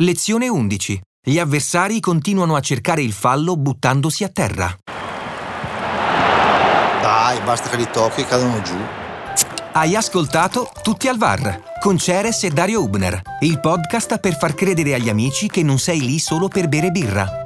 Lezione 11. Gli avversari continuano a cercare il fallo buttandosi a terra. Dai, basta che li tocchi e cadono giù. Hai ascoltato Tutti al VAR con Ceres e Dario Hubner, il podcast per far credere agli amici che non sei lì solo per bere birra.